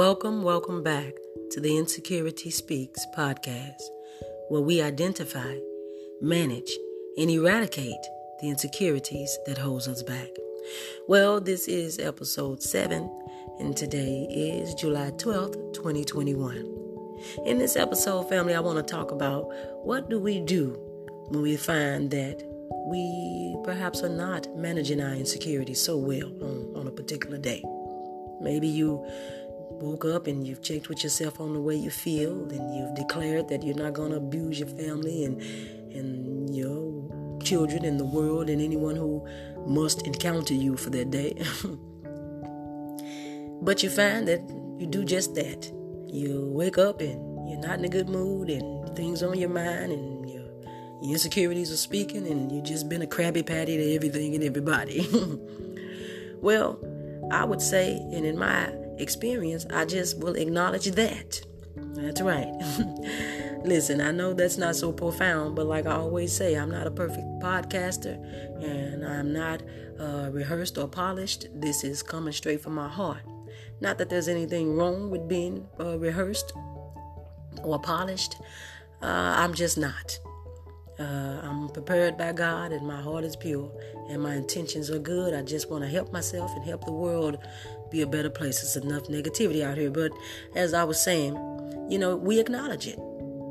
Welcome, welcome back to the Insecurity Speaks podcast, where we identify, manage, and eradicate the insecurities that holds us back. Well, this is episode 7, and today is July 12th, 2021. In this episode, family, I want to talk about what do we do when we find that we perhaps are not managing our insecurities so well on, on a particular day. Maybe you woke up and you've checked with yourself on the way you feel and you've declared that you're not going to abuse your family and and your children and the world and anyone who must encounter you for that day. but you find that you do just that. You wake up and you're not in a good mood and things on your mind and your, your insecurities are speaking and you've just been a crabby Patty to everything and everybody. well, I would say, and in my experience, I just will acknowledge that. That's right. Listen, I know that's not so profound, but like I always say, I'm not a perfect podcaster and I'm not uh, rehearsed or polished. This is coming straight from my heart. Not that there's anything wrong with being uh, rehearsed or polished, uh, I'm just not. Uh, I'm prepared by God and my heart is pure and my intentions are good. I just want to help myself and help the world be a better place. There's enough negativity out here. But as I was saying, you know, we acknowledge it.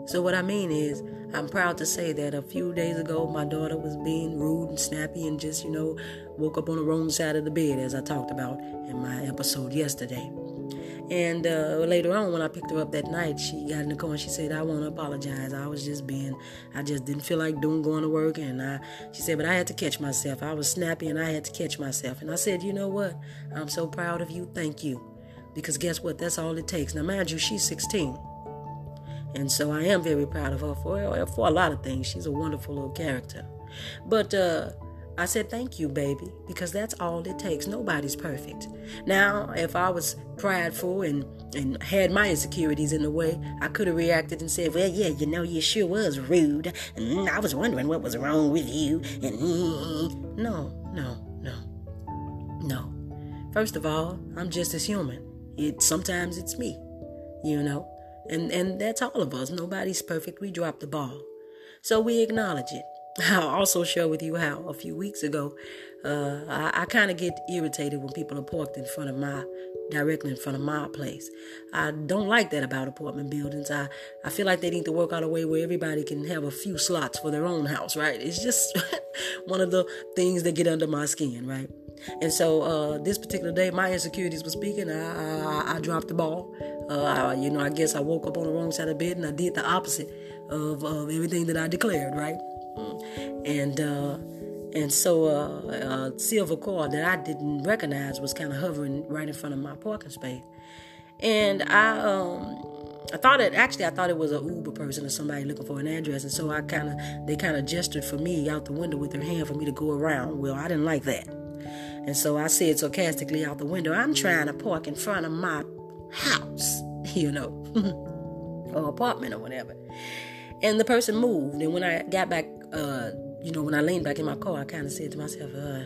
So what I mean is, I'm proud to say that a few days ago, my daughter was being rude and snappy and just, you know, woke up on the wrong side of the bed, as I talked about in my episode yesterday. And uh, later on, when I picked her up that night, she got in the car and she said, "I want to apologize. I was just being, I just didn't feel like doing going to work." And I, she said, "But I had to catch myself. I was snappy and I had to catch myself." And I said, "You know what? I'm so proud of you. Thank you, because guess what? That's all it takes. Now, mind you, she's 16, and so I am very proud of her for for a lot of things. She's a wonderful little character, but." uh I said, Thank you, baby, because that's all it takes. Nobody's perfect. Now, if I was prideful and, and had my insecurities in the way, I could have reacted and said, Well, yeah, you know, you sure was rude. And I was wondering what was wrong with you. And mm, no, no, no, no. First of all, I'm just as human. It sometimes it's me, you know. And and that's all of us. Nobody's perfect. We drop the ball. So we acknowledge it. I'll also share with you how a few weeks ago, uh, I, I kind of get irritated when people are parked in front of my, directly in front of my place. I don't like that about apartment buildings. I, I feel like they need to work out a way where everybody can have a few slots for their own house, right? It's just one of the things that get under my skin, right? And so uh, this particular day, my insecurities were speaking. I, I, I dropped the ball. Uh, I, you know, I guess I woke up on the wrong side of bed and I did the opposite of, of everything that I declared, right? And uh, and so uh, a silver car that I didn't recognize was kind of hovering right in front of my parking space, and I um. I thought it actually I thought it was an Uber person or somebody looking for an address, and so I kind of they kind of gestured for me out the window with their hand for me to go around. Well, I didn't like that, and so I said sarcastically out the window, "I'm trying to park in front of my house, you know, or apartment or whatever." And the person moved, and when I got back uh, you know, when I leaned back in my car, I kind of said to myself, uh,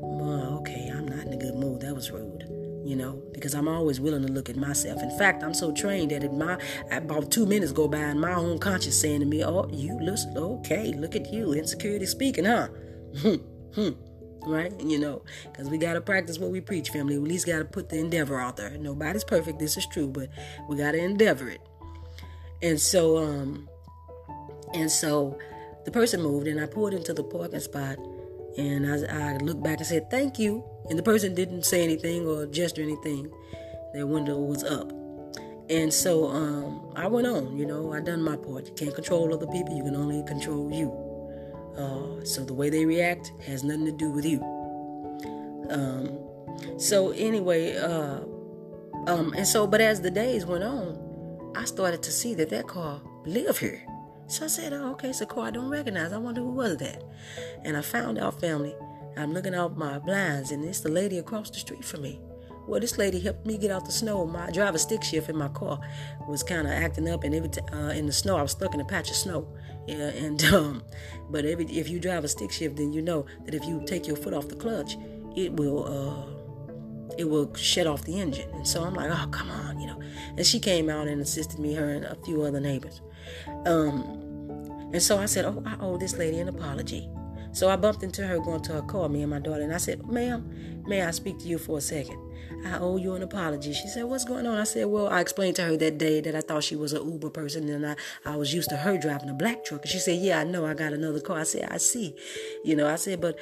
well, okay, I'm not in a good mood. That was rude, you know, because I'm always willing to look at myself. In fact, I'm so trained that in my about two minutes go by and my own conscience saying to me, oh, you listen, okay, look at you, insecurity speaking, huh? Hmm, right? You know, because we got to practice what we preach, family. We at least got to put the endeavor out there. Nobody's perfect, this is true, but we got to endeavor it. And so, um, and so, the person moved and I pulled into the parking spot and I, I looked back and said, Thank you. And the person didn't say anything or gesture anything. Their window was up. And so um, I went on, you know, I done my part. You can't control other people, you can only control you. Uh, so the way they react has nothing to do with you. Um, so anyway, uh, um, and so, but as the days went on, I started to see that that car lived here. So I said, oh, okay, a car I don't recognize. I wonder who was that. And I found out family. I'm looking out my blinds, and it's the lady across the street from me. Well, this lady helped me get out the snow. My driver stick shift in my car was kind of acting up, and every t- uh, in the snow, I was stuck in a patch of snow. Yeah, and um, but every if you drive a stick shift, then you know that if you take your foot off the clutch, it will uh, it will shut off the engine. And so I'm like, oh, come on, you know. And she came out and assisted me, her and a few other neighbors. Um, and so I said, oh, I owe this lady an apology. So I bumped into her going to her car, me and my daughter, and I said, ma'am, may I speak to you for a second? I owe you an apology. She said, What's going on? I said, Well, I explained to her that day that I thought she was an Uber person and I, I was used to her driving a black truck. And she said, Yeah, I know. I got another car. I said, I see. You know, I said, But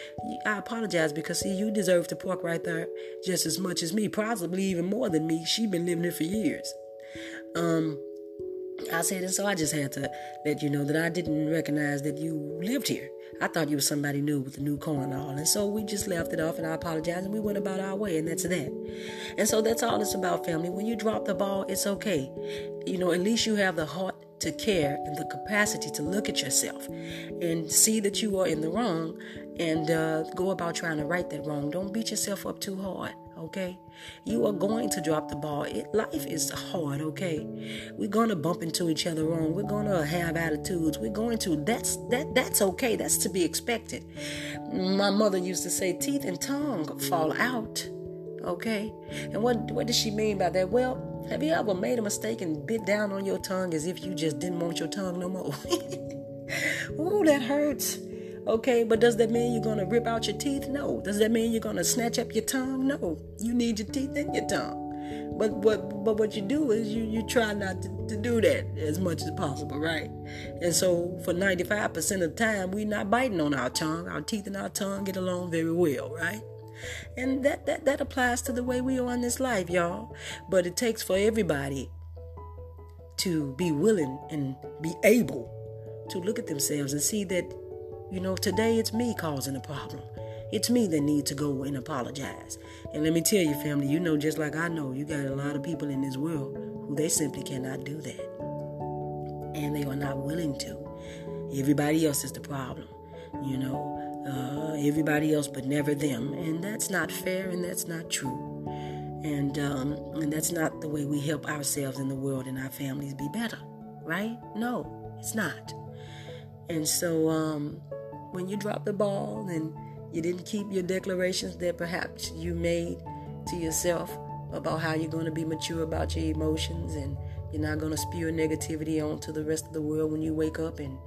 I apologize because, see, you deserve to park right there just as much as me, possibly even more than me. She's been living here for years. Um, I said, and so I just had to let you know that I didn't recognize that you lived here. I thought you was somebody new with a new car and all. And so we just left it off and I apologized and we went about our way and that's that. And so that's all it's about, family. When you drop the ball, it's okay. You know, at least you have the heart to care and the capacity to look at yourself and see that you are in the wrong and uh, go about trying to right that wrong. Don't beat yourself up too hard okay? You are going to drop the ball. It, life is hard, okay? We're going to bump into each other wrong. We're going to have attitudes. We're going to that's that that's okay. That's to be expected. My mother used to say teeth and tongue fall out. Okay? And what what does she mean by that? Well, have you ever made a mistake and bit down on your tongue as if you just didn't want your tongue no more? Ooh, that hurts. Okay, but does that mean you're going to rip out your teeth? No. Does that mean you're going to snatch up your tongue? No. You need your teeth and your tongue. But what but what you do is you you try not to, to do that as much as possible, right? And so for 95% of the time we're not biting on our tongue. Our teeth and our tongue get along very well, right? And that, that that applies to the way we are in this life, y'all. But it takes for everybody to be willing and be able to look at themselves and see that you know, today it's me causing the problem. It's me that need to go and apologize. And let me tell you, family, you know, just like I know, you got a lot of people in this world who they simply cannot do that. And they are not willing to. Everybody else is the problem, you know. Uh, everybody else but never them. And that's not fair and that's not true. And um, and that's not the way we help ourselves in the world and our families be better, right? No, it's not. And so um, when you drop the ball and you didn't keep your declarations that perhaps you made to yourself about how you're going to be mature about your emotions and you're not going to spew negativity onto the rest of the world when you wake up and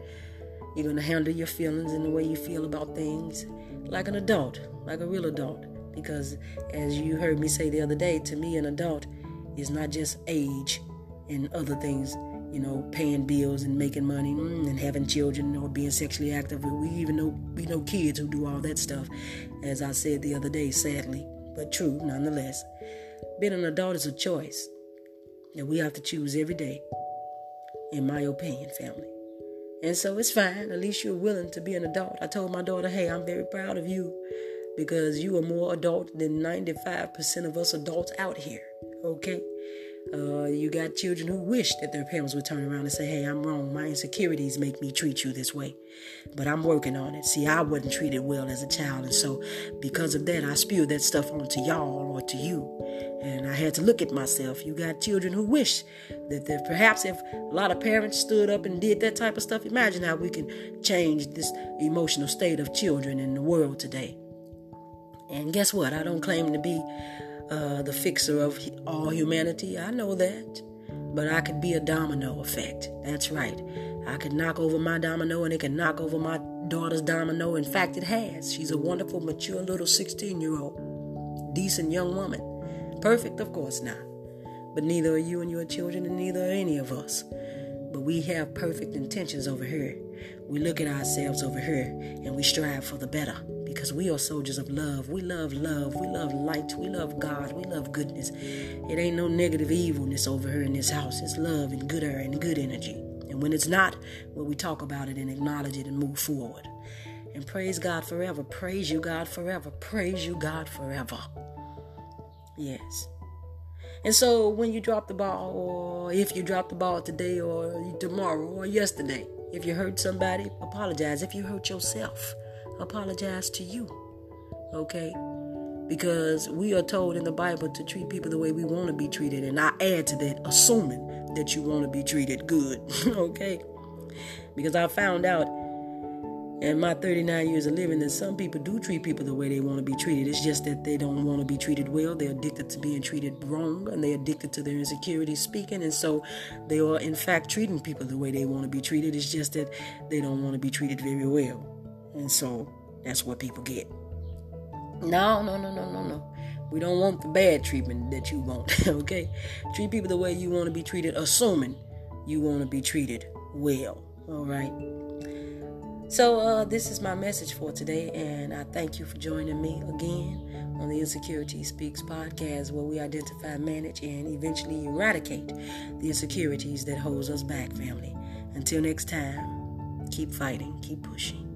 you're going to handle your feelings and the way you feel about things like an adult, like a real adult. Because as you heard me say the other day, to me, an adult is not just age and other things you know, paying bills and making money mm, and having children or being sexually active. We even know we know kids who do all that stuff, as I said the other day, sadly, but true nonetheless. Being an adult is a choice that we have to choose every day, in my opinion, family. And so it's fine. At least you're willing to be an adult. I told my daughter, hey, I'm very proud of you because you are more adult than 95% of us adults out here. Okay? Uh, you got children who wish that their parents would turn around and say, Hey, I'm wrong. My insecurities make me treat you this way. But I'm working on it. See, I wasn't treated well as a child. And so, because of that, I spewed that stuff onto y'all or to you. And I had to look at myself. You got children who wish that, that perhaps if a lot of parents stood up and did that type of stuff, imagine how we can change this emotional state of children in the world today. And guess what? I don't claim to be uh, the fixer of all humanity. I know that. But I could be a domino effect. That's right. I could knock over my domino and it can knock over my daughter's domino. In fact, it has. She's a wonderful, mature little 16 year old, decent young woman. Perfect, of course not. But neither are you and your children, and neither are any of us. But we have perfect intentions over here. We look at ourselves over here and we strive for the better because we are soldiers of love. We love love. We love light. We love God. We love goodness. It ain't no negative evilness over here in this house. It's love and good air and good energy. And when it's not, well, we talk about it and acknowledge it and move forward. And praise God forever. Praise you, God, forever. Praise you, God, forever. Yes. And so when you drop the ball, or if you drop the ball today, or tomorrow, or yesterday, if you hurt somebody, apologize. If you hurt yourself, apologize to you. Okay? Because we are told in the Bible to treat people the way we want to be treated. And I add to that, assuming that you want to be treated good. okay? Because I found out in my 39 years of living that some people do treat people the way they want to be treated. It's just that they don't want to be treated well. They're addicted to being treated wrong and they're addicted to their insecurities speaking. And so they are, in fact, treating people the way they want to be treated. It's just that they don't want to be treated very well. And so that's what people get. No, no, no, no, no, no. We don't want the bad treatment that you want, okay? Treat people the way you want to be treated, assuming you want to be treated well, all right? So, uh, this is my message for today, and I thank you for joining me again on the Insecurity Speaks podcast, where we identify, manage, and eventually eradicate the insecurities that holds us back, family. Until next time, keep fighting, keep pushing.